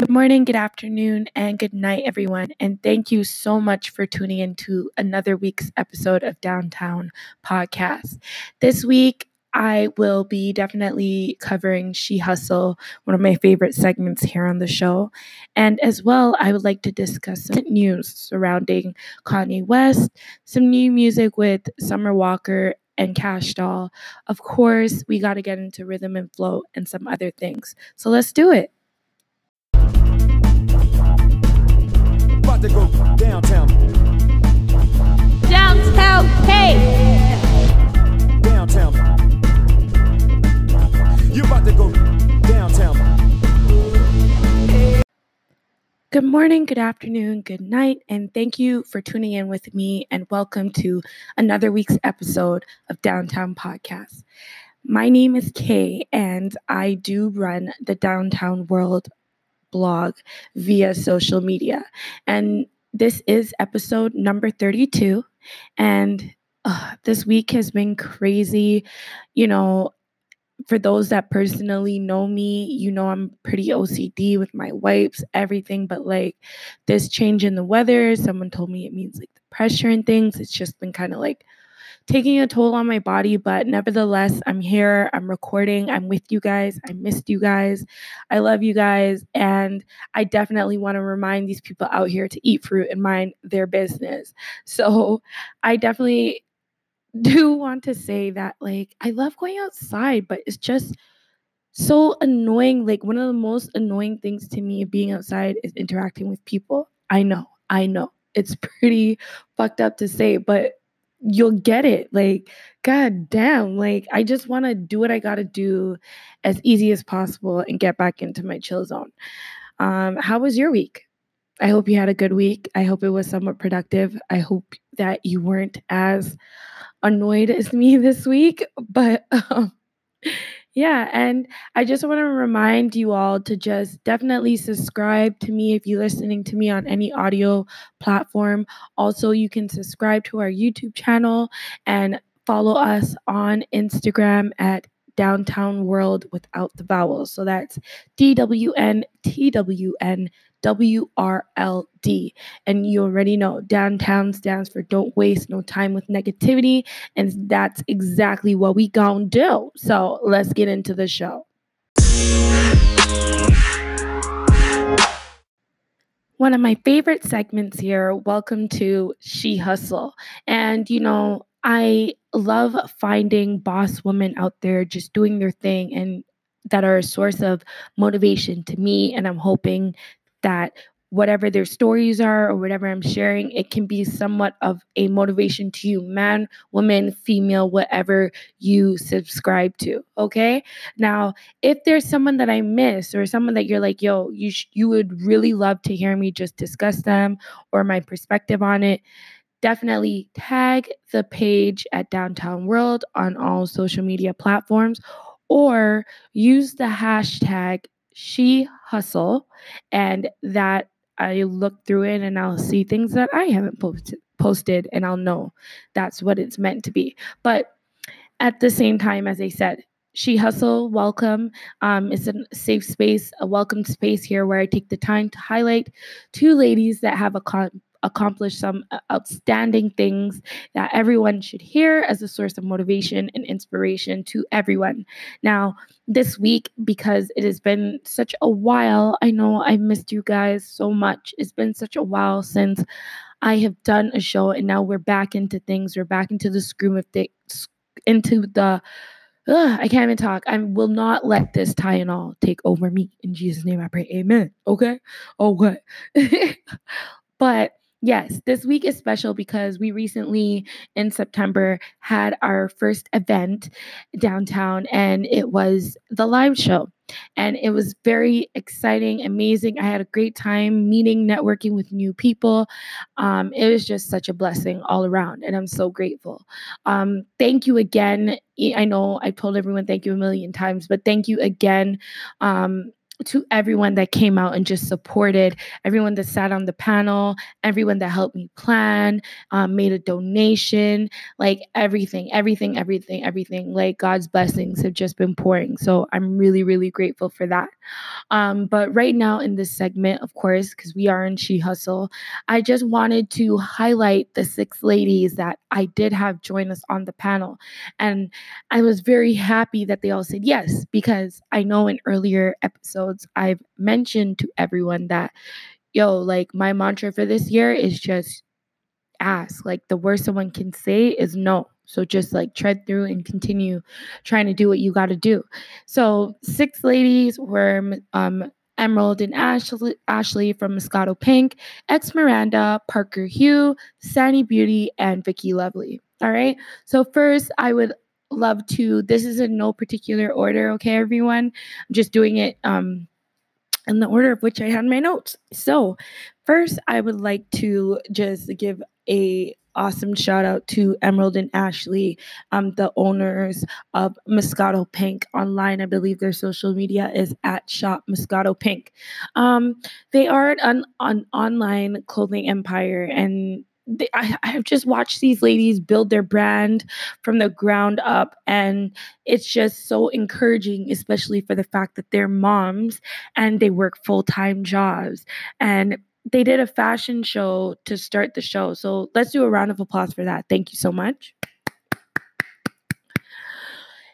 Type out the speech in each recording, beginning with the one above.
Good morning, good afternoon, and good night, everyone. And thank you so much for tuning in to another week's episode of Downtown Podcast. This week, I will be definitely covering She Hustle, one of my favorite segments here on the show. And as well, I would like to discuss some news surrounding Kanye West, some new music with Summer Walker and Kash Doll. Of course, we got to get into rhythm and flow and some other things. So let's do it. About to go downtown, Downtown K. downtown. You're about to go downtown. Good morning, good afternoon, good night, and thank you for tuning in with me and welcome to another week's episode of Downtown Podcast. My name is Kay and I do run the Downtown World blog via social media. And this is episode number 32 and uh, this week has been crazy. You know, for those that personally know me, you know I'm pretty OCD with my wipes, everything. But like this change in the weather, someone told me it means like the pressure and things. It's just been kind of like taking a toll on my body. But nevertheless, I'm here. I'm recording. I'm with you guys. I missed you guys. I love you guys. And I definitely want to remind these people out here to eat fruit and mind their business. So I definitely do want to say that like I love going outside, but it's just so annoying. Like one of the most annoying things to me of being outside is interacting with people. I know, I know. It's pretty fucked up to say, but you'll get it. Like, god damn, like I just want to do what I got to do as easy as possible and get back into my chill zone. Um, how was your week? I hope you had a good week. I hope it was somewhat productive. I hope that you weren't as annoyed as me this week. But um, yeah, and I just want to remind you all to just definitely subscribe to me if you're listening to me on any audio platform. Also, you can subscribe to our YouTube channel and follow us on Instagram at Downtown World without the vowels. So that's D W N T W N W R L D. And you already know downtown stands for don't waste no time with negativity. And that's exactly what we gonna do. So let's get into the show. One of my favorite segments here, welcome to She Hustle. And you know, I love finding boss women out there just doing their thing and that are a source of motivation to me. And I'm hoping that whatever their stories are or whatever I'm sharing, it can be somewhat of a motivation to you, man, woman, female, whatever you subscribe to. Okay. Now, if there's someone that I miss or someone that you're like, yo, you sh- you would really love to hear me just discuss them or my perspective on it. Definitely tag the page at Downtown World on all social media platforms or use the hashtag she hustle and that I look through it and I'll see things that I haven't posted and I'll know that's what it's meant to be. But at the same time, as I said, she hustle welcome um, it's a safe space a welcome space here where i take the time to highlight two ladies that have ac- accomplished some uh, outstanding things that everyone should hear as a source of motivation and inspiration to everyone now this week because it has been such a while i know I've missed you guys so much it's been such a while since i have done a show and now we're back into things we're back into the scream of things into the Ugh, I can't even talk. I will not let this Tylenol take over me. In Jesus' name I pray. Amen. Okay? Oh Okay. but yes, this week is special because we recently in September had our first event downtown and it was the live show. And it was very exciting, amazing. I had a great time meeting, networking with new people. Um, it was just such a blessing all around, and I'm so grateful. Um, thank you again. I know I told everyone thank you a million times, but thank you again. Um, to everyone that came out and just supported, everyone that sat on the panel, everyone that helped me plan, um, made a donation, like everything, everything, everything, everything. Like God's blessings have just been pouring. So I'm really, really grateful for that. Um, but right now in this segment, of course, because we are in She Hustle, I just wanted to highlight the six ladies that I did have join us on the panel. And I was very happy that they all said yes, because I know in earlier episodes, I've mentioned to everyone that, yo, like my mantra for this year is just ask. Like the worst someone can say is no. So just like tread through and continue trying to do what you got to do. So six ladies were um, Emerald and Ashley, Ashley from Moscato Pink, Ex Miranda, Parker Hue, Sandy Beauty, and Vicky Lovely. All right. So first, I would love to. This is in no particular order. Okay, everyone. I'm just doing it um, in the order of which I had my notes. So first, I would like to just give a awesome shout out to Emerald and Ashley, um, the owners of Moscato Pink online. I believe their social media is at Shop Moscato Pink. Um, they are an, an online clothing empire and they, I, I have just watched these ladies build their brand from the ground up and it's just so encouraging especially for the fact that they're moms and they work full-time jobs and they did a fashion show to start the show. So let's do a round of applause for that. Thank you so much.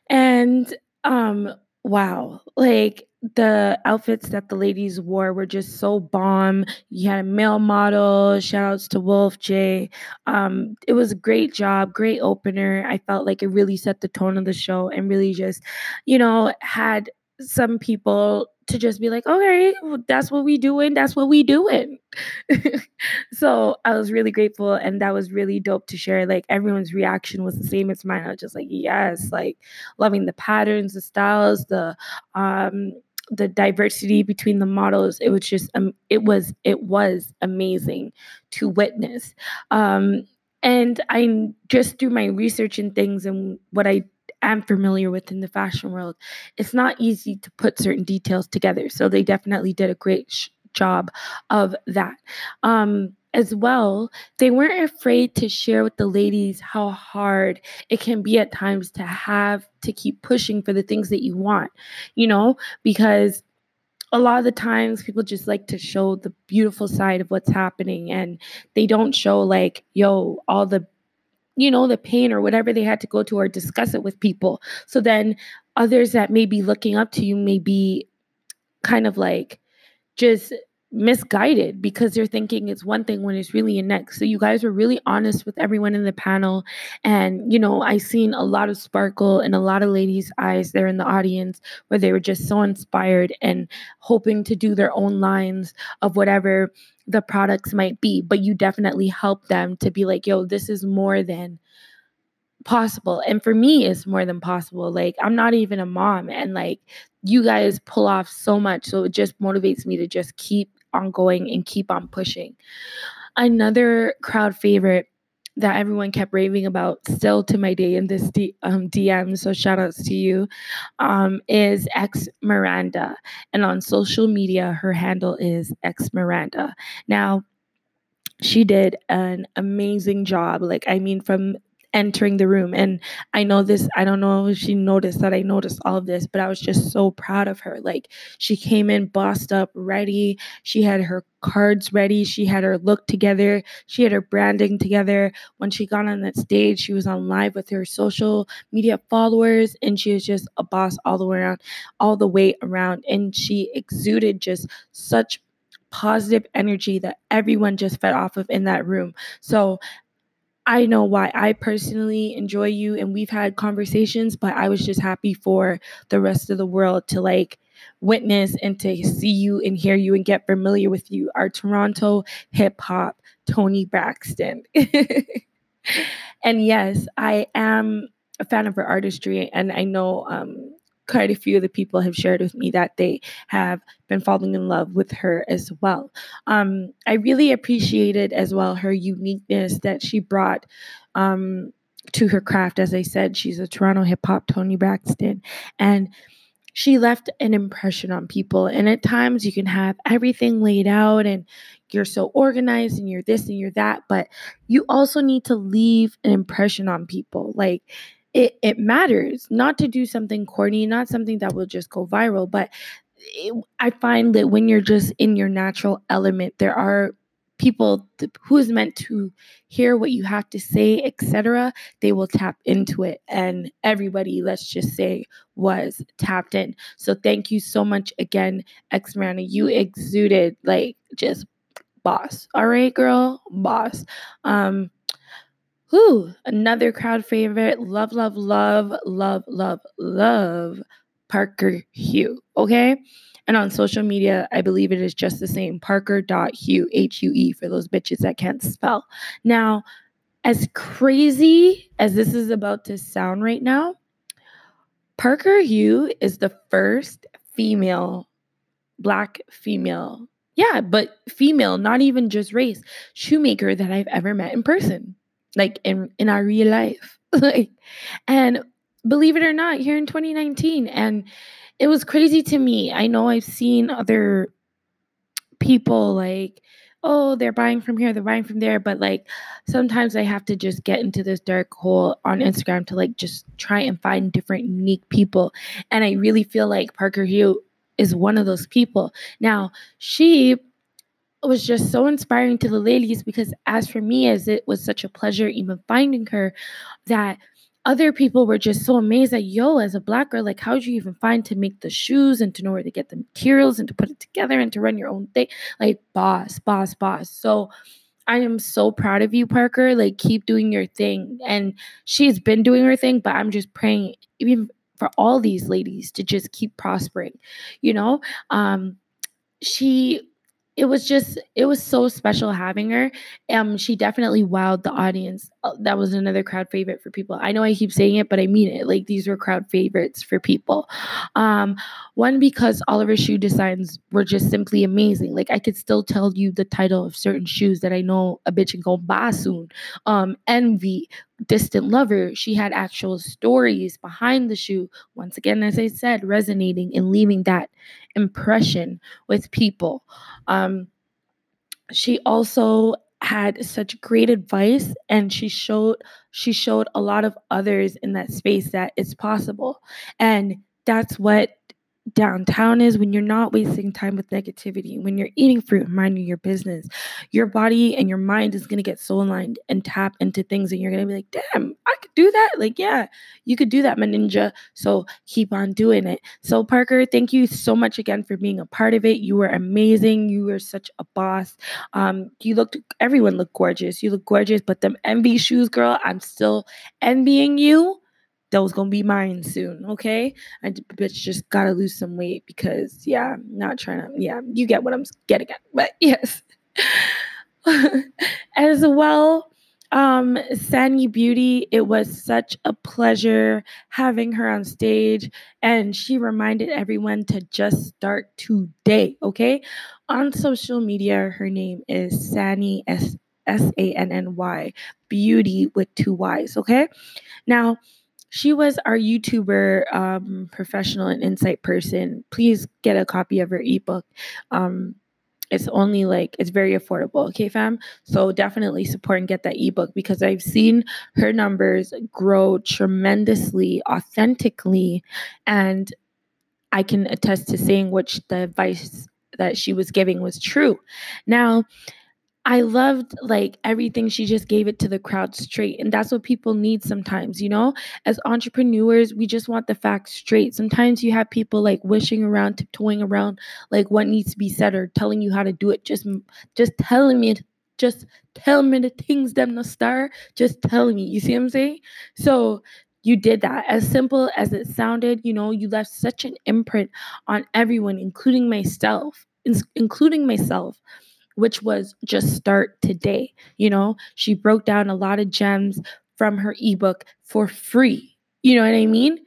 And um wow, like the outfits that the ladies wore were just so bomb. You had a male model, shout outs to Wolf J. Um, it was a great job, great opener. I felt like it really set the tone of the show and really just, you know, had some people to just be like, okay, that's what we doing. That's what we doing. so I was really grateful, and that was really dope to share. Like everyone's reaction was the same as mine. I was just like, yes, like loving the patterns, the styles, the um, the diversity between the models. It was just um, it was it was amazing to witness. Um, and I just through my research and things and what I am familiar with in the fashion world, it's not easy to put certain details together. So they definitely did a great sh- job of that. Um, as well, they weren't afraid to share with the ladies how hard it can be at times to have to keep pushing for the things that you want, you know, because a lot of the times people just like to show the beautiful side of what's happening and they don't show like yo all the you know, the pain or whatever they had to go to or discuss it with people. So then others that may be looking up to you may be kind of like just misguided because they're thinking it's one thing when it's really a next. So you guys were really honest with everyone in the panel. And, you know, I seen a lot of sparkle in a lot of ladies' eyes there in the audience where they were just so inspired and hoping to do their own lines of whatever the products might be, but you definitely help them to be like, yo, this is more than possible. And for me, it's more than possible. Like, I'm not even a mom, and like, you guys pull off so much. So it just motivates me to just keep on going and keep on pushing. Another crowd favorite that everyone kept raving about still to my day in this D, um, DM. So shout outs to you. Um, is X Miranda, and on social media, her handle is X Miranda. Now, she did an amazing job. Like, I mean, from entering the room. And I know this, I don't know if she noticed that I noticed all of this, but I was just so proud of her. Like she came in bossed up, ready. She had her cards ready. She had her look together. She had her branding together. When she got on that stage, she was on live with her social media followers and she was just a boss all the way around, all the way around. And she exuded just such positive energy that everyone just fed off of in that room. So I know why I personally enjoy you and we've had conversations, but I was just happy for the rest of the world to like witness and to see you and hear you and get familiar with you. Our Toronto hip hop, Toni Braxton. and yes, I am a fan of her artistry and I know um, quite a few of the people have shared with me that they have been falling in love with her as well. Um, I really appreciated as well her uniqueness that she brought um, to her craft. As I said, she's a Toronto hip hop Toni Braxton, and she left an impression on people. And at times you can have everything laid out and you're so organized and you're this and you're that, but you also need to leave an impression on people. Like it, it matters not to do something corny, not something that will just go viral, but it, I find that when you're just in your natural element, there are people who is meant to hear what you have to say, etc., they will tap into it. And everybody, let's just say, was tapped in. So thank you so much again, X Miranda. You exuded like just boss. All right, girl, boss. Um, who another crowd favorite. Love, love, love, love, love, love. Parker Hue. Okay. And on social media, I believe it is just the same Parker.hue, H U E, for those bitches that can't spell. Now, as crazy as this is about to sound right now, Parker Hue is the first female, black female, yeah, but female, not even just race, shoemaker that I've ever met in person, like in, in our real life. like, and believe it or not, here in 2019. And it was crazy to me. I know I've seen other people like, oh, they're buying from here, they're buying from there, but like sometimes I have to just get into this dark hole on Instagram to like just try and find different unique people. And I really feel like Parker Hue is one of those people. Now, she was just so inspiring to the ladies because as for me as it was such a pleasure even finding her that other people were just so amazed that yo as a black girl like how did you even find to make the shoes and to know where to get the materials and to put it together and to run your own thing? Like boss boss boss. So i am so proud of you parker. Like keep doing your thing. And she's been doing her thing but i'm just praying even for all these ladies to just keep prospering you know? Um she it was just it was so special having her. Um she definitely wowed the audience that was another crowd favorite for people. I know i keep saying it but i mean it. Like these were crowd favorites for people. Um one because Oliver shoe designs were just simply amazing. Like i could still tell you the title of certain shoes that i know a bitch can go buy soon. Um envy distant lover she had actual stories behind the shoe. Once again as i said resonating and leaving that impression with people. Um, she also had such great advice and she showed she showed a lot of others in that space that it's possible. And that's what downtown is when you're not wasting time with negativity, when you're eating fruit and minding your business, your body and your mind is going to get so aligned and tap into things, and you're going to be like, damn, I could do that. Like, yeah, you could do that, my ninja. So keep on doing it. So, Parker, thank you so much again for being a part of it. You were amazing. You were such a boss. Um, you looked, everyone looked gorgeous. You look gorgeous, but them envy shoes, girl, I'm still envying you those gonna be mine soon, okay? I bitch just gotta lose some weight because yeah, I'm not trying to yeah, you get what I'm getting at. But yes. As well, um Sani Beauty, it was such a pleasure having her on stage and she reminded everyone to just start today, okay? On social media, her name is Sani S S A N N Y Beauty with two Y's, okay? Now, she was our YouTuber um, professional and insight person. Please get a copy of her ebook. Um, it's only like it's very affordable okay fam so definitely support and get that ebook because i've seen her numbers grow tremendously authentically and i can attest to saying which the advice that she was giving was true now I loved like everything. She just gave it to the crowd straight. And that's what people need sometimes, you know? As entrepreneurs, we just want the facts straight. Sometimes you have people like wishing around, tiptoeing around like what needs to be said or telling you how to do it. Just just telling me just tell me the things them the star. Just telling me. You see what I'm saying? So you did that. As simple as it sounded, you know, you left such an imprint on everyone, including myself, including myself which was just start today. You know, she broke down a lot of gems from her ebook for free. You know what I mean?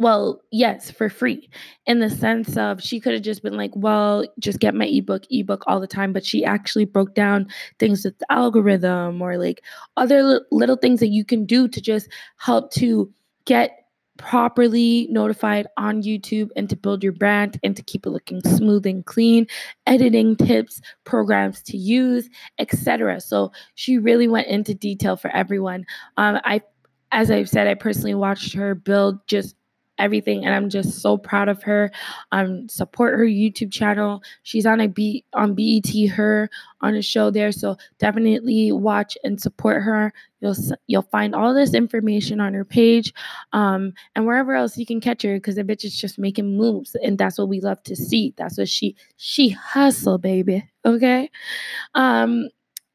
Well, yes, for free in the sense of she could have just been like, well, just get my ebook, ebook all the time. But she actually broke down things with the algorithm or like other little things that you can do to just help to get properly notified on YouTube and to build your brand and to keep it looking smooth and clean, editing tips, programs to use, etc. So she really went into detail for everyone. Um, I, as I've said, I personally watched her build just everything and i'm just so proud of her. Um support her youtube channel. She's on a beat on bet her on a show there so definitely watch and support her. You'll you'll find all this information on her page um and wherever else you can catch her because the bitch is just making moves and that's what we love to see. That's what she she hustle baby okay? Um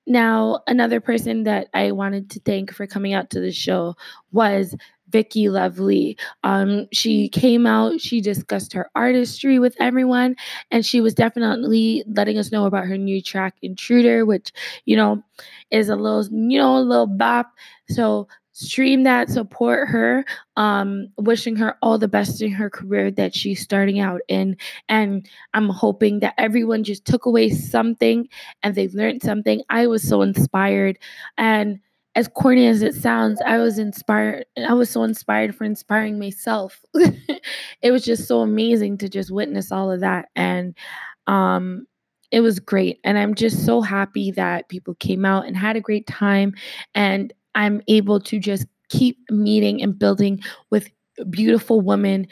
now, another person that I wanted to thank for coming out to the show was Vicky Lovely. Um, she came out, she discussed her artistry with everyone, and she was definitely letting us know about her new track, Intruder, which, you know, is a little, you know, a little bop. So stream that, support her, um, wishing her all the best in her career that she's starting out in. And I'm hoping that everyone just took away something and they learned something. I was so inspired. And as corny as it sounds, I was inspired. I was so inspired for inspiring myself. it was just so amazing to just witness all of that. And um, it was great. And I'm just so happy that people came out and had a great time. And I'm able to just keep meeting and building with beautiful women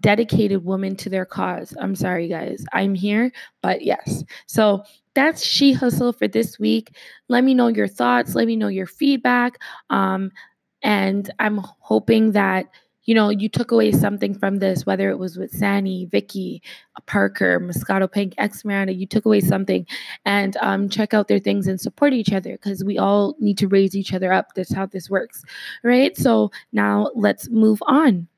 dedicated women to their cause. I'm sorry, guys. I'm here, but yes. So that's She Hustle for this week. Let me know your thoughts. Let me know your feedback. Um, and I'm hoping that you know you took away something from this, whether it was with Sani, Vicky, Parker, Moscato Pink, X Miranda. You took away something, and um, check out their things and support each other because we all need to raise each other up. That's how this works, right? So now let's move on.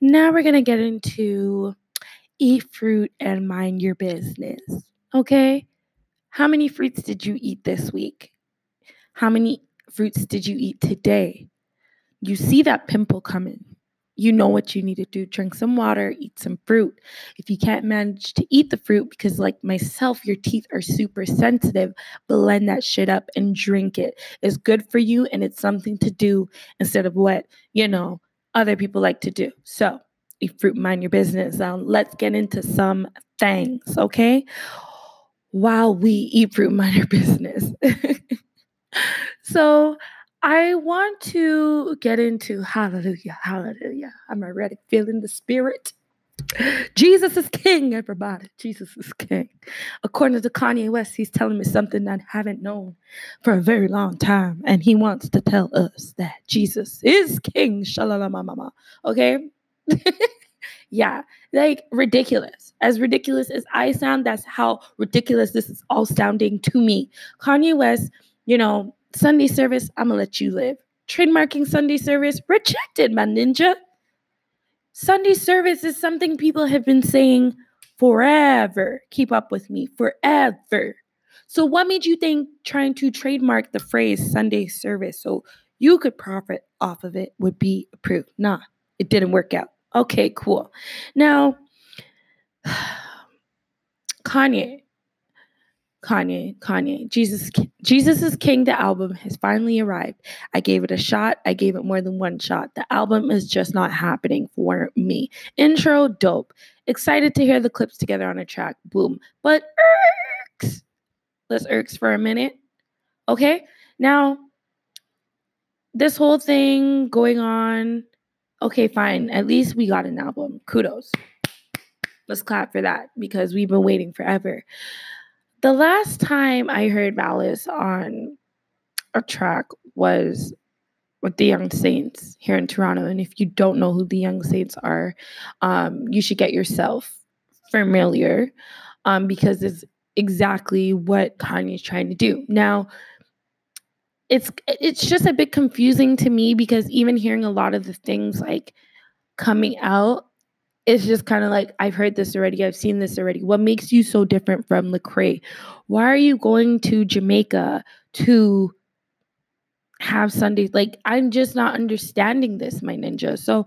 Now we're gonna get into eat fruit and mind your business. Okay? How many fruits did you eat this week? How many fruits did you eat today? You see that pimple coming. You know what you need to do. Drink some water, eat some fruit. If you can't manage to eat the fruit, because like myself, your teeth are super sensitive, blend that shit up and drink it. It's good for you and it's something to do instead of what, you know, other people like to do. So fruit mind your business. Let's get into some things, okay? While we eat fruit mind your business. so I want to get into hallelujah, hallelujah. I'm already feeling the spirit. Jesus is king, everybody. Jesus is king. According to Kanye West, he's telling me something I haven't known for a very long time. And he wants to tell us that Jesus is king. Shalalama. Mama. Okay? yeah, like ridiculous. As ridiculous as I sound, that's how ridiculous this is all sounding to me. Kanye West, you know, Sunday service, I'm gonna let you live. Trademarking Sunday service, rejected, my ninja. Sunday service is something people have been saying forever. Keep up with me, forever. So, what made you think trying to trademark the phrase Sunday service so you could profit off of it would be approved? Nah, it didn't work out. Okay, cool. Now, Kanye, Kanye, Kanye, Jesus, Jesus is King. The album has finally arrived. I gave it a shot. I gave it more than one shot. The album is just not happening for me. Intro, dope. Excited to hear the clips together on a track. Boom. But irks. Let's irks for a minute. Okay. Now, this whole thing going on okay, fine. At least we got an album. Kudos. Let's clap for that because we've been waiting forever. The last time I heard Malice on a track was with the Young Saints here in Toronto. And if you don't know who the Young Saints are, um, you should get yourself familiar um, because it's exactly what Kanye's trying to do. Now, it's it's just a bit confusing to me because even hearing a lot of the things like coming out it's just kind of like I've heard this already, I've seen this already. What makes you so different from Lecrae? Why are you going to Jamaica to have Sundays? Like I'm just not understanding this, my ninja. So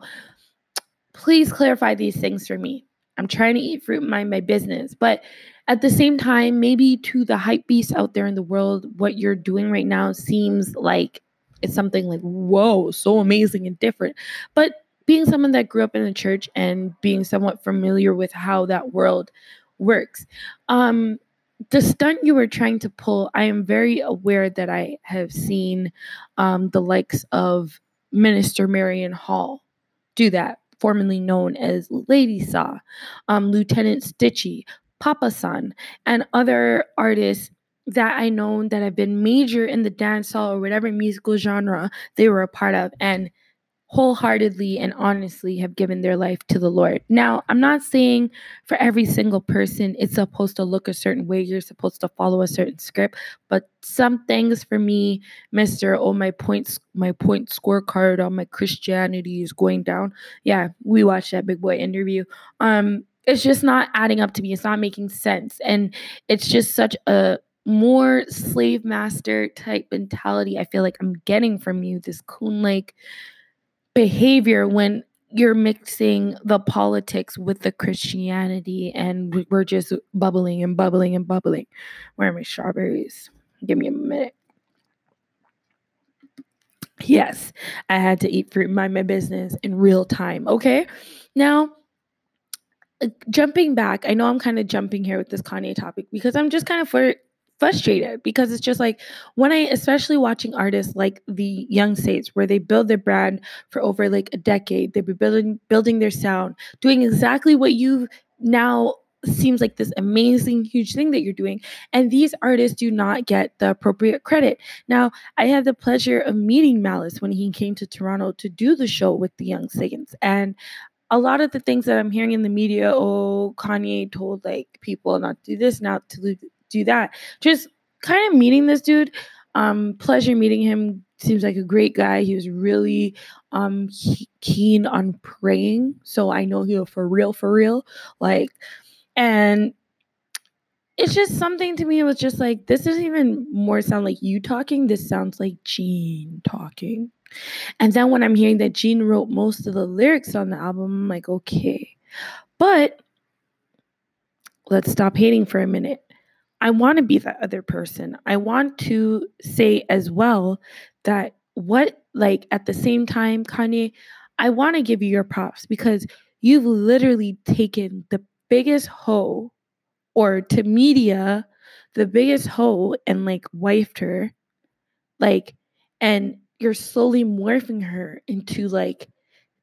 please clarify these things for me. I'm trying to eat fruit mind my business. But at the same time, maybe to the hype beasts out there in the world, what you're doing right now seems like it's something like, whoa, so amazing and different. But being someone that grew up in the church and being somewhat familiar with how that world works, um, the stunt you were trying to pull, I am very aware that I have seen um, the likes of Minister Marion Hall do that, formerly known as Lady Saw, um, Lieutenant Stitchie, Papa San, and other artists that I know that have been major in the dancehall or whatever musical genre they were a part of. And wholeheartedly and honestly have given their life to the Lord. Now, I'm not saying for every single person it's supposed to look a certain way, you're supposed to follow a certain script, but some things for me, Mr. Oh, my points, my point scorecard on my Christianity is going down. Yeah, we watched that big boy interview. Um, it's just not adding up to me. It's not making sense. And it's just such a more slave master type mentality I feel like I'm getting from you, this coon like behavior when you're mixing the politics with the Christianity and we're just bubbling and bubbling and bubbling. Where are my strawberries? Give me a minute. Yes, I had to eat fruit, mind my business in real time. Okay. Now, jumping back, I know I'm kind of jumping here with this Kanye topic because I'm just kind of for frustrated because it's just like when I, especially watching artists like the Young Saints, where they build their brand for over like a decade, they've been building building their sound, doing exactly what you now seems like this amazing huge thing that you're doing and these artists do not get the appropriate credit. Now i had the pleasure of meeting malice when he came to toronto to do the show with the young saints and a lot of the things that i'm hearing in the media oh kanye told like people not to do this not to do that. Just kind of meeting this dude. Um, pleasure meeting him. Seems like a great guy. He was really um keen on praying. So I know he'll for real, for real. Like, and it's just something to me. It was just like this doesn't even more sound like you talking. This sounds like Gene talking. And then when I'm hearing that Gene wrote most of the lyrics on the album, I'm like, okay. But let's stop hating for a minute. I want to be that other person. I want to say as well that what, like, at the same time, Kanye, I want to give you your props because you've literally taken the biggest hoe, or to media, the biggest hoe, and like wifed her, like, and you're slowly morphing her into like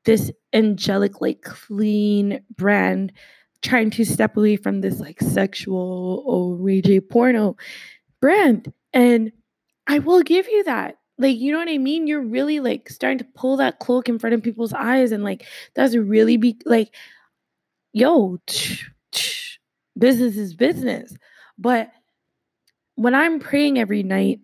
this angelic, like clean brand trying to step away from this like sexual or Ray porno brand. And I will give you that. Like, you know what I mean? You're really like starting to pull that cloak in front of people's eyes. And like, that's really be like, yo, tch, tch, business is business. But when I'm praying every night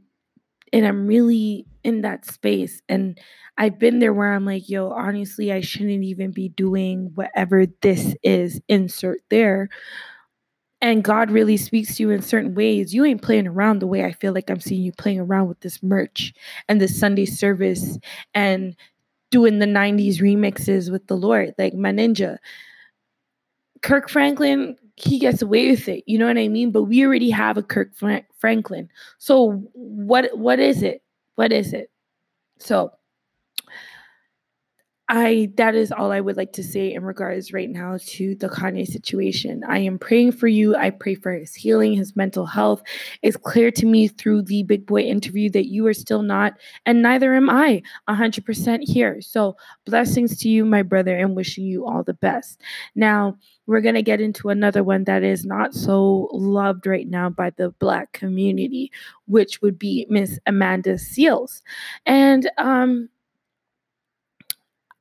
and I'm really in that space and I've been there where I'm like, yo, honestly, I shouldn't even be doing whatever this is, insert there. And God really speaks to you in certain ways. You ain't playing around the way I feel like I'm seeing you playing around with this merch and this Sunday service and doing the 90s remixes with the Lord, like my ninja. Kirk Franklin, he gets away with it. You know what I mean? But we already have a Kirk Franklin. So what what is it? What is it? So I that is all I would like to say in regards right now to the Kanye situation. I am praying for you. I pray for his healing, his mental health. It's clear to me through the big boy interview that you are still not, and neither am I, 100% here. So, blessings to you, my brother, and wishing you all the best. Now, we're going to get into another one that is not so loved right now by the black community, which would be Miss Amanda Seales, And um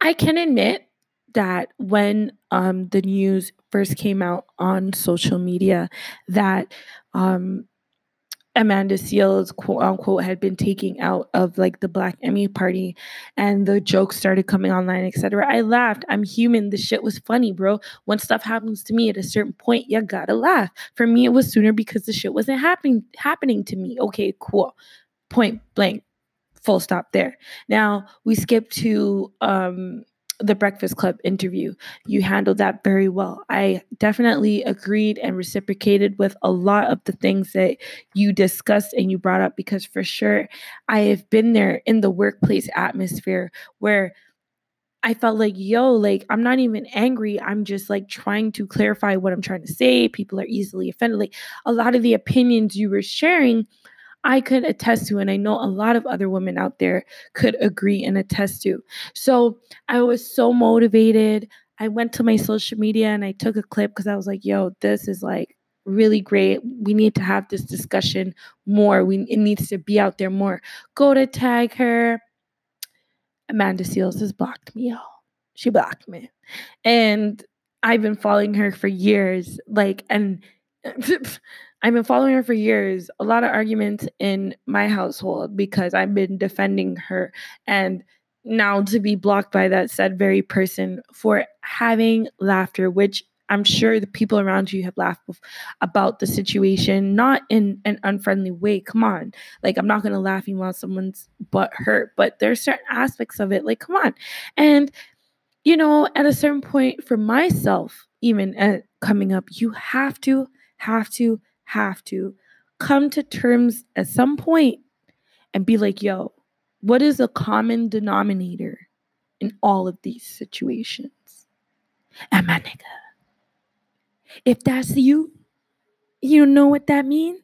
I can admit that when um, the news first came out on social media that um, Amanda Seales, quote unquote, had been taken out of like the Black Emmy party and the jokes started coming online, etc. I laughed. I'm human. The shit was funny, bro. When stuff happens to me at a certain point, you gotta laugh. For me, it was sooner because the shit wasn't happening happening to me. Okay, cool. Point blank full stop there. Now we skip to um, the Breakfast Club interview. You handled that very well. I definitely agreed and reciprocated with a lot of the things that you discussed and you brought up because for sure I have been there in the workplace atmosphere where I felt like, yo, like I'm not even angry. I'm just like trying to clarify what I'm trying to say. People are easily offended. Like a lot of the opinions you were sharing I could attest to, and I know a lot of other women out there could agree and attest to. So I was so motivated. I went to my social media and I took a clip because I was like, yo, this is like really great. We need to have this discussion more. We it needs to be out there more. Go to tag her. Amanda Seales has blocked me, y'all. She blocked me. And I've been following her for years. Like, and I've been following her for years. A lot of arguments in my household because I've been defending her. And now to be blocked by that said very person for having laughter, which I'm sure the people around you have laughed about the situation, not in an unfriendly way. Come on. Like, I'm not going to laugh while someone's butt hurt, but there's certain aspects of it. Like, come on. And, you know, at a certain point for myself, even at coming up, you have to, have to, have to come to terms at some point and be like, yo, what is a common denominator in all of these situations? And my nigga, if that's you, you know what that means?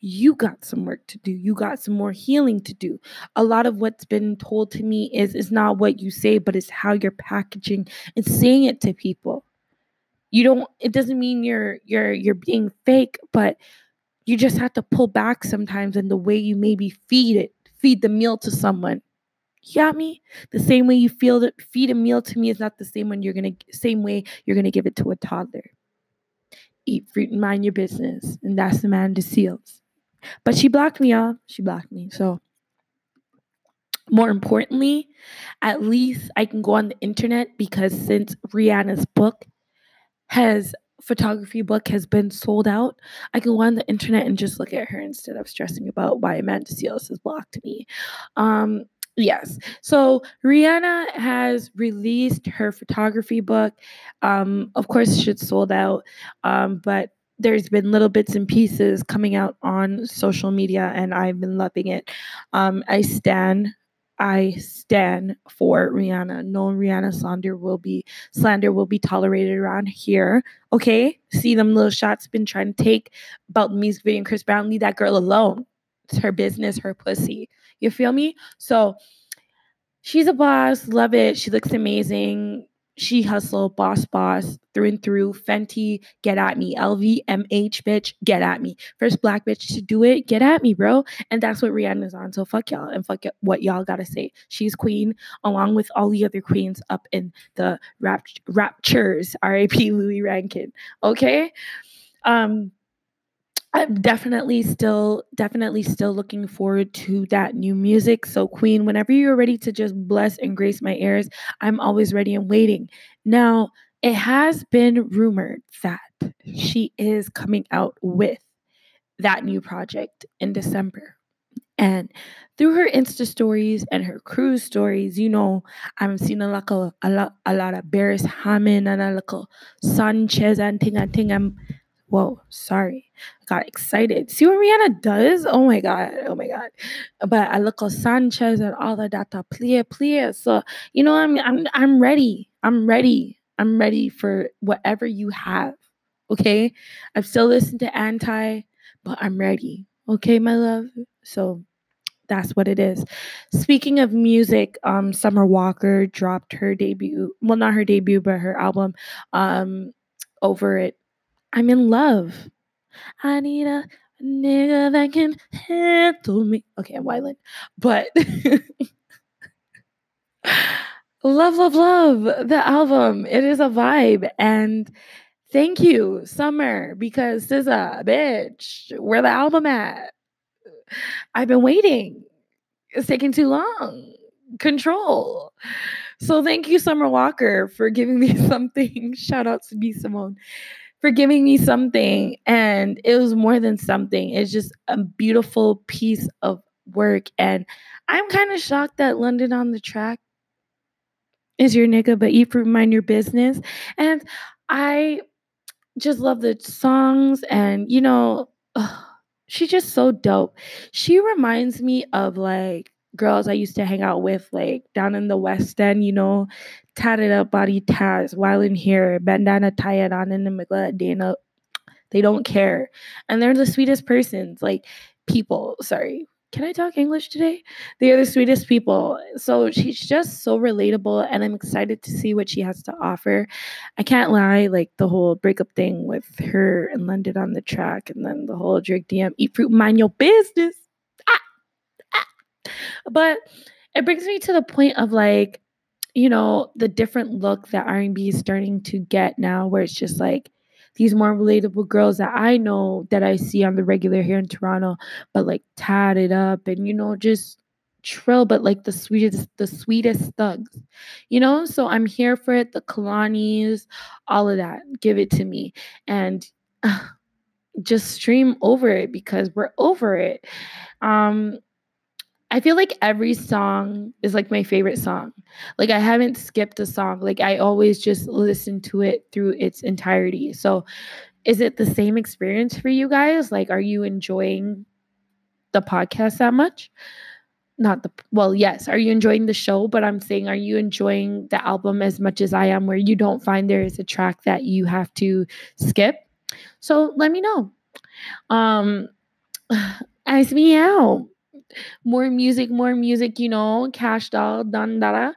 You got some work to do. You got some more healing to do. A lot of what's been told to me is is not what you say, but it's how you're packaging and saying it to people you don't it doesn't mean you're you're you're being fake but you just have to pull back sometimes in the way you maybe feed it feed the meal to someone. You got me? The same way you feel that feed a meal to me is not the same when you're gonna same way you're gonna give it to a toddler. Eat fruit and mind your business and that's the Amanda Seales. But she blocked me y'all. She blocked me. So more importantly at least i can go on the internet because since rihanna's book has photography book has been sold out, I can go on the internet and just look at her instead of stressing about why Amanda Seales has blocked me. Um, yes. So Rihanna has released her photography book. Um, of course, it's sold out, um, but there's been little bits and pieces coming out on social media, and I've been loving it. Um, I stand I stand for Rihanna. No Rihanna slander will be slander will be tolerated around here. Okay, see them little shots been trying to take about the music video and Chris Brown. Leave that girl alone. It's her business, her pussy. You feel me? So she's a boss. Love it. She looks amazing she hustle, boss, boss, through and through. Fenty, get at me. LVMH, bitch, get at me. First black bitch to do it, get at me, bro. And that's what Rihanna's on. So fuck y'all and fuck what y'all gotta say. She's queen, along with all the other queens up in the rap raptures. R.A.P. Louie Rankin. Okay. Um, I'm definitely still, definitely still looking forward to that new music. So, Queen, whenever you're ready to just bless and grace my ears, I'm always ready and waiting. Now, it has been rumored that she is coming out with that new project in December. And through her Insta stories and her cruise stories, you know, I'm seeing a lot of a lot, a lot of Beres Hammond and a lot of Sanchez and thing and thing. I'm whoa, sorry. I got excited. See what Rihanna does? Oh my God. Oh my God. But I look at Sanchez and all of that, plie, plie. So, you know, I'm, I'm, I'm ready. I'm ready. I'm ready for whatever you have. Okay. I've still listened to Anti, but I'm ready. Okay, my love. So that's what it is. Speaking of music, um, Summer Walker dropped her debut. Well, not her debut, but her album um over it I'm in love. I need a nigga that can handle me. Okay, I'm wilding. But love, love, love the album. It is a vibe. And thank you, Summer, because this is a bitch. Where the album at? I've been waiting. It's taking too long. Control. So thank you, Summer Walker, for giving me something. Shout out to B Simone for giving me something. And it was more than something, it's just a beautiful piece of work. And I'm kind of shocked that London on the track is your nigga, but eat fruit, mind your business. And I just love the songs, and you know, ugh, she's just so dope. She reminds me of like girls I used to hang out with, like down in the West End, you know, tatted up body tats, in hair, bandana tied on in the middle Dana. They don't care. And they're the sweetest persons, like people. Sorry. Can I talk English today? They are the sweetest people. So she's just so relatable, and I'm excited to see what she has to offer. I can't lie, like the whole breakup thing with her and London on the track, and then the whole Drake DM, eat fruit, mind your business. Ah, ah. But it brings me to the point of like, you know, the different look that R&B is starting to get now, where it's just like these more relatable girls that I know that I see on the regular here in Toronto, but like tatted up and you know just trill, but like the sweetest, the sweetest thugs, you know. So I'm here for it. The Kehlanis, all of that, give it to me, and uh, just stream over it because we're over it. Um, I feel like every song is like my favorite song. Like I haven't skipped a song. Like I always just listen to it through its entirety. So is it the same experience for you guys? Like are you enjoying the podcast that much? Not the well, yes. Are you enjoying the show? But I'm saying, are you enjoying the album as much as I am, where you don't find there is a track that you have to skip? So let me know. Um, ask me out more music, more music, you know, Kash Doll, Dandara.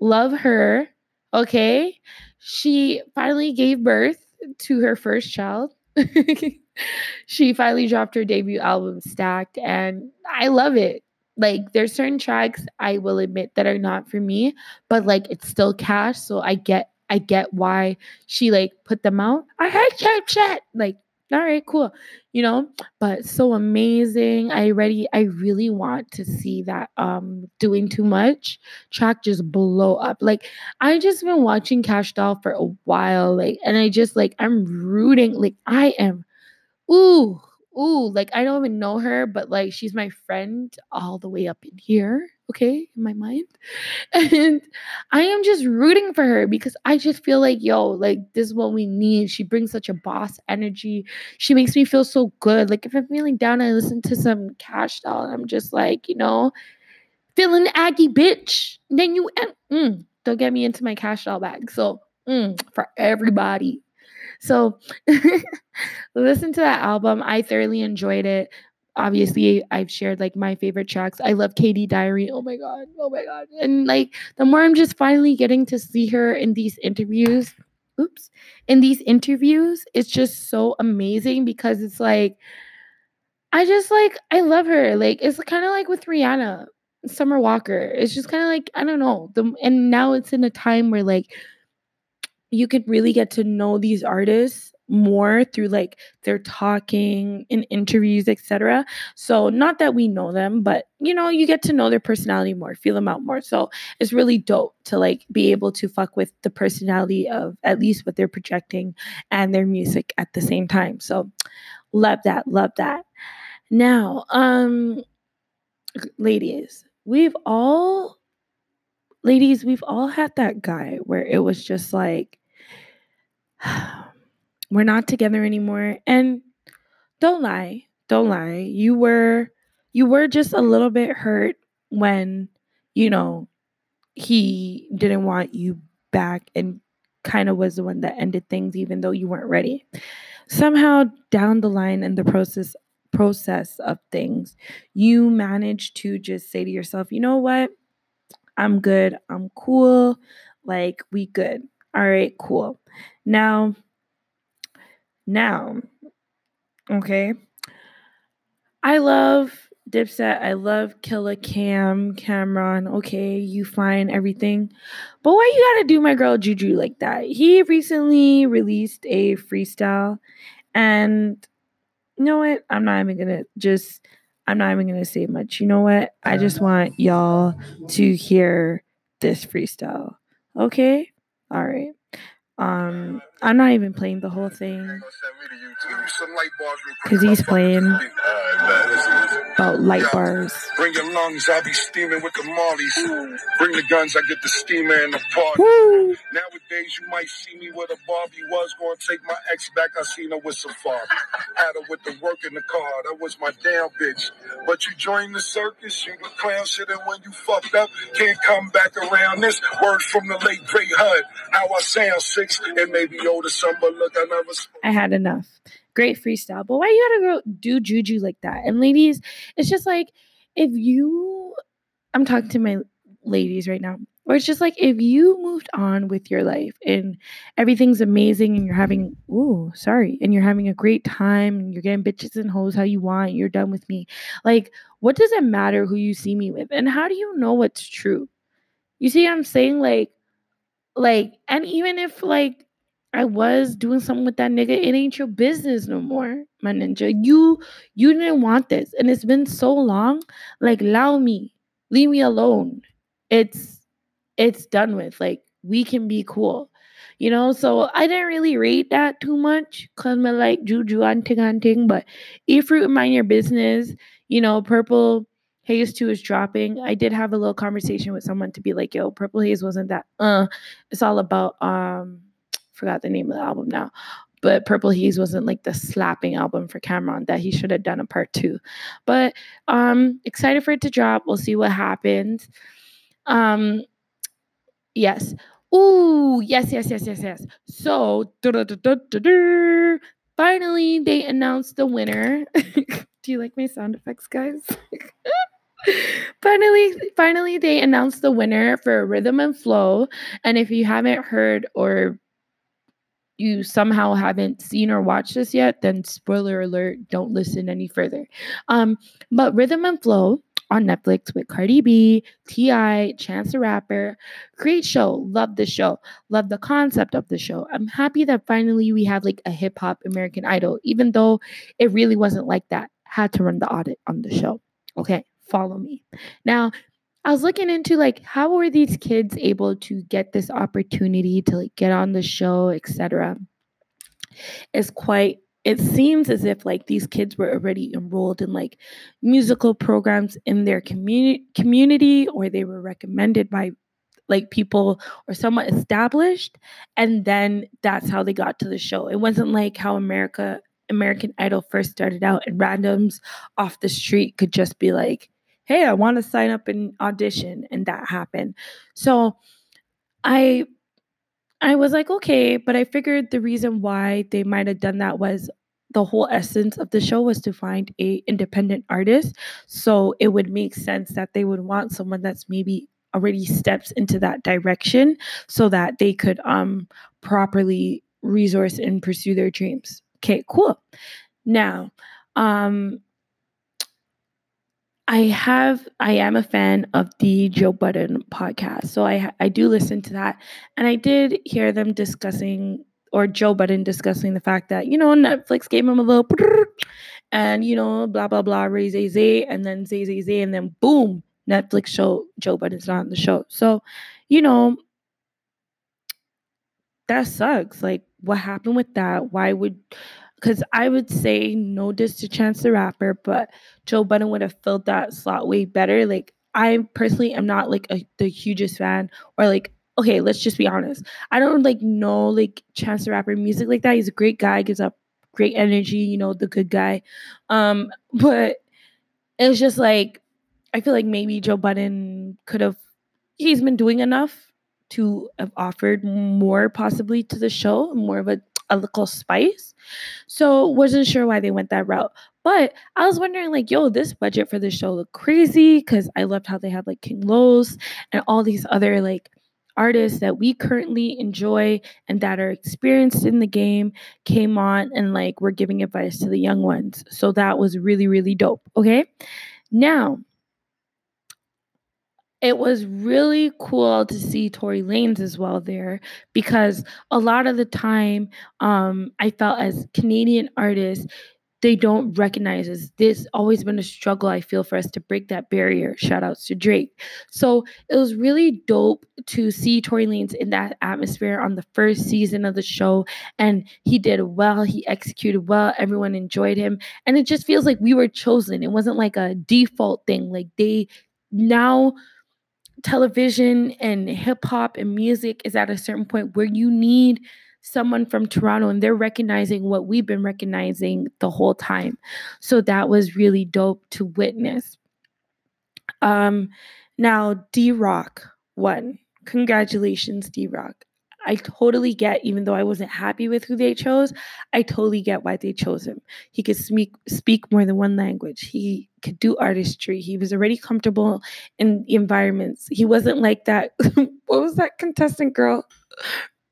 Love her. Okay. She finally gave birth to her first child. she finally dropped her debut album, Stacked, and I love it. Like, there's certain tracks I will admit that are not for me, but like it's still Cash. so I get I get why she like put them out. I hate chip chat. Like all right, cool. You know, but so amazing. I ready I really want to see that um doing too much track just blow up. Like I just been watching Kash Doll for a while, like, and I just like I'm rooting, like I am ooh, ooh, like I don't even know her, but like she's my friend all the way up in here okay, in my mind. And I am just rooting for her because I just feel like, yo, like this is what we need. She brings such a boss energy. She makes me feel so good. Like if I'm feeling down, I listen to some Kash Doll. I'm just like, you know, feeling aggy bitch. Then you mm, don't get me into my Kash Doll bag. So mm, for everybody. So listen to that album. I thoroughly enjoyed it obviously I've shared like my favorite tracks. I love Katy Diary. Oh my god. Oh my god. And like the more I'm just finally getting to see her in these interviews, oops, in these interviews, it's just so amazing because it's like I just like I love her. Like it's kind of like with Rihanna, Summer Walker. It's just kind of like I don't know. The and now it's in a time where like you could really get to know these artists more through like their talking in interviews etc so not that we know them but you know you get to know their personality more feel them out more. So it's really dope to like be able to fuck with the personality of at least what they're projecting and their music at the same time. So love that love that. Now um ladies we've all ladies we've all had that guy where it was just like we're not together anymore. And don't lie, don't lie. You were you were just a little bit hurt when, you know, he didn't want you back and kind of was the one that ended things even though you weren't ready. Somehow down the line in the process process of things, you managed to just say to yourself, "You know what? I'm good. I'm cool. Like we good. All right, cool." Now, now, okay, I love Dipset. I love Killa Cam, Cam'ron. Okay, you find everything. But why you gotta do my girl Juju like that? He recently released a freestyle, and you know what? I'm not even gonna just. I'm not even gonna say much. You know what? I just want y'all to hear this freestyle. Okay? All right. Um, I'm not even playing the whole thing because he's playing about light bars. Bring your lungs, I'll be steaming with the mollies. Bring the guns, I get the steamer in the party. Woo! Nowadays, you might see me where the Barbie was. Gonna take my ex back, I seen her with Safaree. Had her with the work in the car, that was my damn bitch. But you join the circus, you the clown shit, and when you fucked up, can't come back around this. Words from the late great HUD. How I sound six, and maybe older some, but look, I never spoke. I had enough. Great freestyle, but why you gotta go do juju like that? And ladies, it's just like if you, I'm talking to my ladies right now, or it's just like if you moved on with your life and everything's amazing and you're having, ooh, sorry, and you're having a great time and you're getting bitches and hoes how you want, you're done with me. Like, what does it matter who you see me with? And how do you know what's true? You see, I'm saying like, like, and even if like I was doing something with that nigga, it ain't your business no more, my ninja. You you didn't want this, and it's been so long. Like, allow me, leave me alone. It's it's done with. Like, we can be cool. You know, so I didn't really rate that too much because I'm like juju anting anting, but if you mind your business. You know, purple haze 2 is dropping. I did have a little conversation with someone to be like, yo, purple haze wasn't that uh it's all about um forgot the name of the album now. But Purple Haze wasn't like the slapping album for Cam'ron that he should have done a part two. But um excited for it to drop. We'll see what happens. Um yes. Ooh, yes, yes, yes, yes, yes. So finally they announced the winner. Do you like my sound effects, guys? finally, finally they announced the winner for Rhythm and Flow. And if you haven't heard or you somehow haven't seen or watched this yet, then spoiler alert, don't listen any further. Um, but Rhythm and Flow on Netflix with Cardi B, T.I., Chance the Rapper. Great show. Love the show. Love the concept of the show. I'm happy that finally we have like a hip hop American Idol, even though it really wasn't like that. Had to run the audit on the show. Okay, follow me. Now, I was looking into like how were these kids able to get this opportunity to like get on the show, etc. It's quite it seems as if like these kids were already enrolled in like musical programs in their community community or they were recommended by like people or somewhat established and then that's how they got to the show. It wasn't like how America American Idol first started out and randoms off the street could just be like hey, I want to sign up and audition. And that happened. So I I was like, okay, but I figured the reason why they might have done that was the whole essence of the show was to find a independent artist. So it would make sense that they would want someone that's maybe already steps into that direction so that they could um properly resource and pursue their dreams. Okay, cool. Now, um I have I am a fan of the Joe Budden podcast. So I I do listen to that and I did hear them discussing or Joe Budden discussing the fact that you know Netflix gave him a little and you know blah blah blah Ray Zay Zay and then Zay Zay Zay and then boom Netflix show Joe Budden's not on the show. So, you know that sucks. Like what happened with that? Why would because I would say no diss to Chance the Rapper, but Joe Budden would have filled that slot way better. Like I personally am not like a, the hugest fan, or like okay, let's just be honest. I don't like know like Chance the Rapper music like that. He's a great guy, gives up great energy, you know, the good guy. Um, but it's just like I feel like maybe Joe Budden could have. He's been doing enough to have offered more possibly to the show, more of a a little spice. So wasn't sure why they went that route. But I was wondering, like, yo, this budget for this show looked crazy because I loved how they have like King Los and all these other like artists that we currently enjoy and that are experienced in the game came on and like we're giving advice to the young ones. So that was really, really dope. Okay. Now, it was really cool to see Tory Lanez as well there because a lot of the time um, I felt as Canadian artists they don't recognize us. This always been a struggle, I feel, for us to break that barrier. Shout outs to Drake. So it was really dope to see Tory Lanez in that atmosphere on the first season of the show. And he did well, he executed well, everyone enjoyed him. And it just feels like we were chosen. It wasn't like a default thing. Like they now television and hip hop and music is at a certain point where you need someone from Toronto and they're recognizing what we've been recognizing the whole time. So that was really dope to witness. Um now D Rock won. Congratulations D Rock. I totally get, even though I wasn't happy with who they chose, I totally get why they chose him. He could speak speak more than one language. He could do artistry. He was already comfortable in environments. He wasn't like that. what was that contestant girl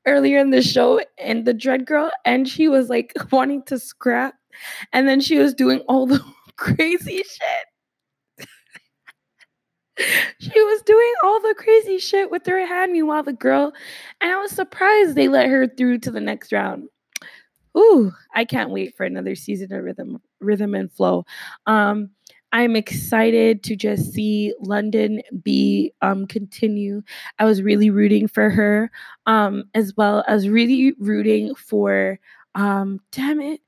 earlier in the show and the dread girl and she was like wanting to scrap and then she was doing all the crazy shit she was doing all the crazy shit with her hand meanwhile the girl and i was surprised they let her through to the next round ooh i can't wait for another season of rhythm rhythm and flow um I'm excited to just see Londynn B um, continue. I was really rooting for her um, as well. as really rooting for, um, damn it,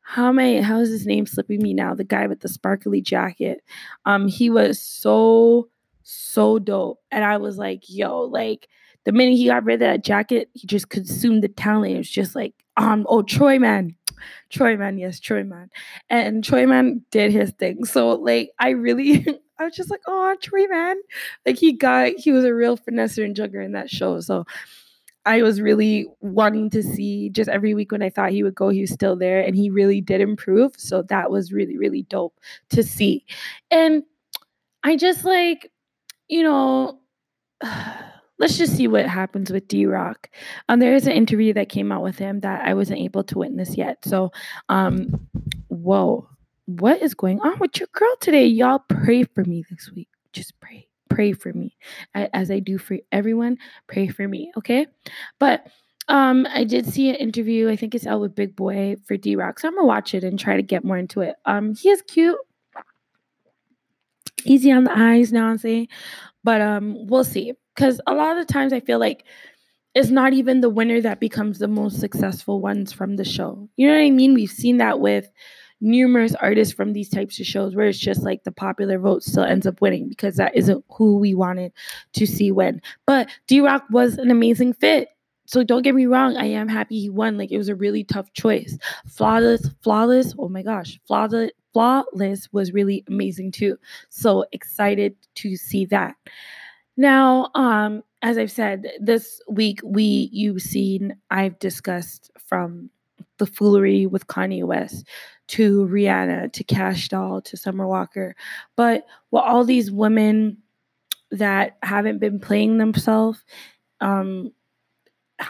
how am I, how is his name slipping me now? The guy with the sparkly jacket. Um, he was so, so dope. And I was like, yo, like the minute he got rid of that jacket, he just consumed the talent. It was just like, um, oh, Troy, man Troy Man, yes, Troy Man. And Troy Man did his thing. So like I really I was just like, oh Troy Man. Like he got he was a real finesser and jugger in that show. So I was really wanting to see just every week when I thought he would go, he was still there and he really did improve. So that was really, really dope to see. And I just like, you know, let's just see what happens with D Rock. Um, there is an interview that came out with him that I wasn't able to witness yet. So, um, whoa, what is going on with your girl today? Y'all pray for me this week. Just pray, pray for me, as I do for everyone. Pray for me, okay? But um, I did see an interview. I think it's out with Big Boy for D Rock, so I'm gonna watch it and try to get more into it. Um, he is cute easy on the eyes now I'm saying but um we'll see because a lot of the times I feel like it's not even the winner that becomes the most successful ones from the show. You know what I mean? We've seen that with numerous artists from these types of shows where it's just like the popular vote still ends up winning because that isn't who we wanted to see win. But D Rock was an amazing fit. So don't get me wrong, I am happy he won. Like it was a really tough choice. Flawless, flawless, oh my gosh, flawless, flawless was really amazing too. So excited to see that. Now, um, as I've said, this week we you've seen I've discussed from the foolery with Kanye West to Rihanna to Kash Doll to Summer Walker. But what all these women that haven't been playing themselves um,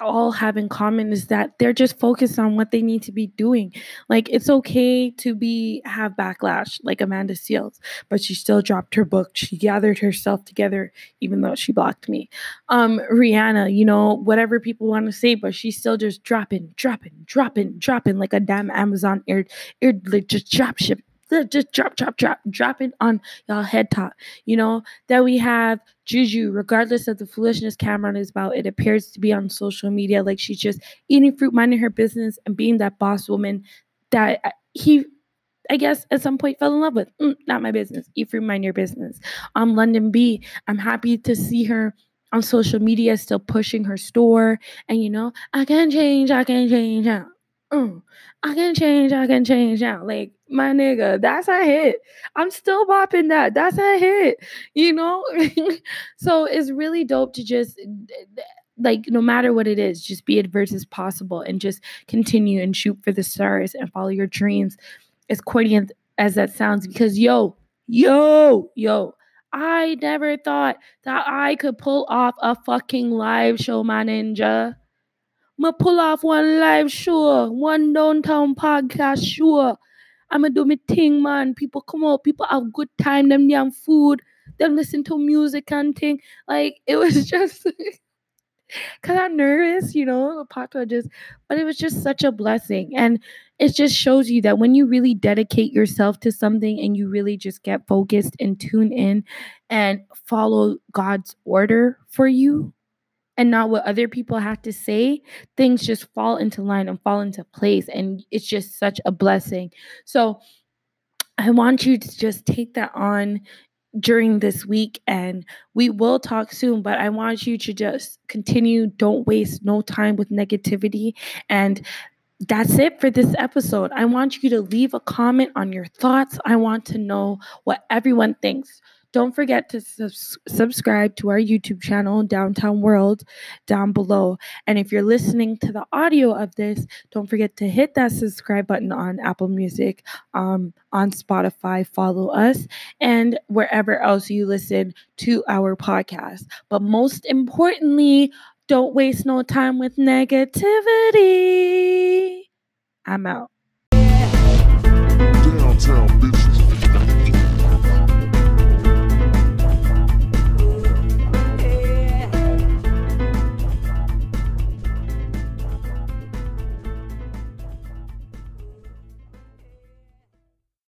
all have in common is that they're just focused on what they need to be doing. Like it's okay to be have backlash like Amanda Seales, but she still dropped her book. She gathered herself together even though she blocked me. Um Rihanna, you know, whatever people want to say, but she's still just dropping, dropping, dropping, dropping like a damn Amazon air air like just drop ship just drop, drop, drop, drop it on y'all head top. You know, that we have Juju, regardless of the foolishness Cam'ron is about, it appears to be on social media like she's just eating fruit, minding her business, and being that boss woman that he I guess at some point fell in love with. Mm, not my business. Eat fruit, mind your business. Um, Londynn B. I'm happy to see her on social media still pushing her store. And you know, I can change, I can change. Mm, I can change, I can change now. Like, my nigga, that's a hit. I'm still bopping that. That's a hit, you know? so it's really dope to just like no matter what it is, just be adverse as possible and just continue and shoot for the stars and follow your dreams. As corny as that sounds, because yo, yo, yo, I never thought that I could pull off a fucking live show, my ninja. I'ma pull off one live show, one downtown podcast show. I'ma do my thing, man. People come out, people have good time, them damn food, them listen to music and thing. Like it was just because I'm nervous, you know, Pata just, but it was just such a blessing. And it just shows you that when you really dedicate yourself to something and you really just get focused and tune in and follow God's order for you and not what other people have to say, things just fall into line and fall into place. And it's just such a blessing. So I want you to just take that on during this week and we will talk soon but i want you to just continue don't waste no time with negativity and that's it for this episode i want you to leave a comment on your thoughts i want to know what everyone thinks don't forget to subs- subscribe to our YouTube channel, Downtown World, down below. And if you're listening to the audio of this, don't forget to hit that subscribe button on Apple Music, um, on Spotify, follow us, and wherever else you listen to our podcast. But most importantly, don't waste no time with negativity. I'm out. Downtown, bitch.